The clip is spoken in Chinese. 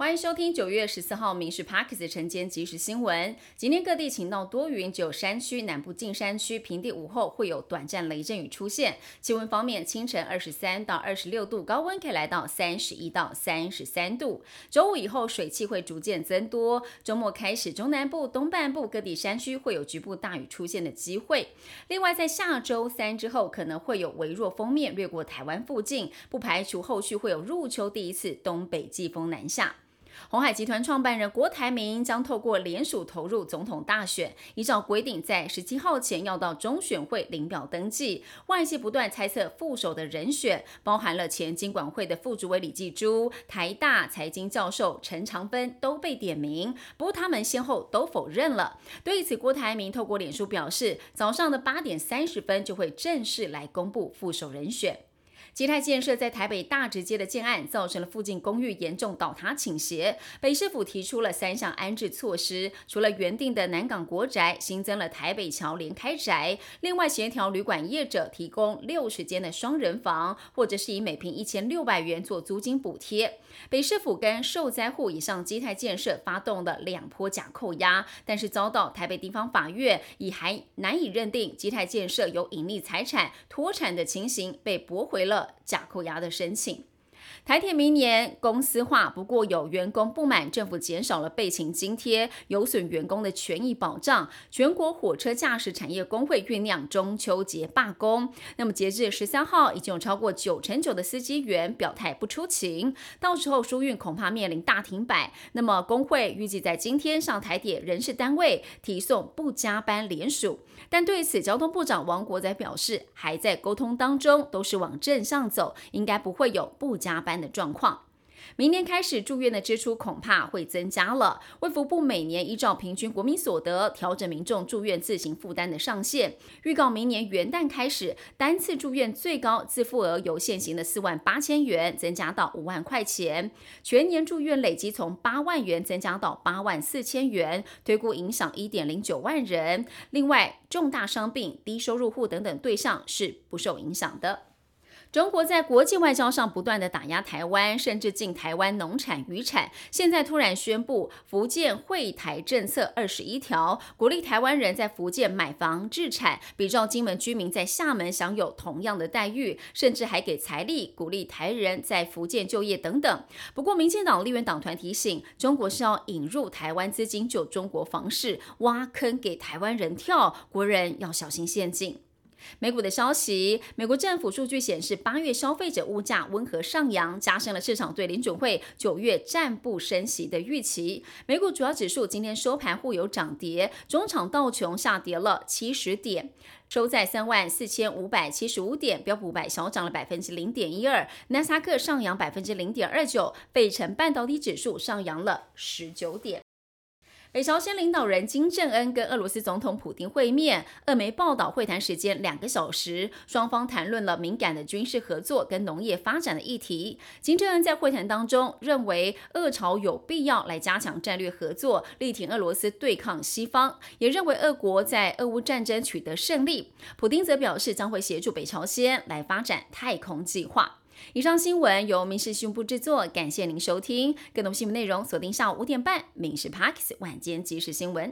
欢迎收听九月十四号《民事 Parkes》晨间即时新闻。今天各地晴到多云，只有山区、南部近山区平地午后会有短暂雷阵雨出现。气温方面，清晨二十三到二十六度，高温可以来到三十一到三十三度。周五以后水汽会逐渐增多，周末开始中南部、东半部各地山区会有局部大雨出现的机会。另外，在下周三之后，可能会有微弱锋面掠过台湾附近，不排除后续会有入秋第一次东北季风南下。红海集团创办人郭台铭将透过联署投入总统大选，依照规定在十七号前要到中选会领表登记。外界不断猜测副手的人选，包含了前经管会的副主委李继珠、台大财经教授陈长芬都被点名，不过他们先后都否认了。对此，郭台铭透过脸书表示，早上的八点三十分就会正式来公布副手人选。基泰建设在台北大直街的建案，造成了附近公寓严重倒塌倾斜。北市府提出了三项安置措施，除了原定的南港国宅，新增了台北桥连开宅，另外协调旅馆业者提供六十间的双人房，或者是以每平一千六百元做租金补贴。北市府跟受灾户以上基泰建设发动了两波假扣押，但是遭到台北地方法院以还难以认定基泰建设有隐匿财产脱产的情形，被驳回了。假扣押的申请。台铁明年公司化，不过有员工不满政府减少了备勤津贴，有损员工的权益保障。全国火车驾驶产业工会酝酿中秋节罢工。那么截至十三号，已经有超过九成九的司机员表态不出勤，到时候疏运恐怕面临大停摆。那么工会预计在今天上台铁人事单位提送不加班联署，但对此交通部长王国仔表示，还在沟通当中，都是往正向走，应该不会有不加加班。的状况，明年开始住院的支出恐怕会增加了。卫福部每年依照平均国民所得调整民众住院自行负担的上限，预告明年元旦开始，单次住院最高自付额由现行的四万八千元增加到五万块钱，全年住院累积从八万元增加到八万四千元，推估影响一点零九万人。另外，重大伤病、低收入户等等对象是不受影响的。中国在国际外交上不断的打压台湾，甚至禁台湾农产渔产。现在突然宣布福建惠台政策二十一条，鼓励台湾人在福建买房置产，比照金门居民在厦门享有同样的待遇，甚至还给财力鼓励台人在福建就业等等。不过，民进党立院党团提醒，中国是要引入台湾资金救中国房市，挖坑给台湾人跳，国人要小心陷阱。美股的消息，美国政府数据显示，八月消费者物价温和上扬，加深了市场对联准会九月暂不升息的预期。美股主要指数今天收盘互有涨跌，中场道琼下跌了七十点，收在三万四千五百七十五点，标普五百小涨了百分之零点一二，纳斯达克上扬百分之零点二九，费城半导体指数上扬了十九点。北朝鲜领导人金正恩跟俄罗斯总统普京会面，俄媒报道会谈时间两个小时，双方谈论了敏感的军事合作跟农业发展的议题。金正恩在会谈当中认为，俄朝有必要来加强战略合作，力挺俄罗斯对抗西方，也认为俄国在俄乌战争取得胜利。普京则表示将会协助北朝鲜来发展太空计划。以上新闻由民事新闻部制作，感谢您收听。更多新闻内容锁定下午五点半《民事 Parks 晚间即时新闻》。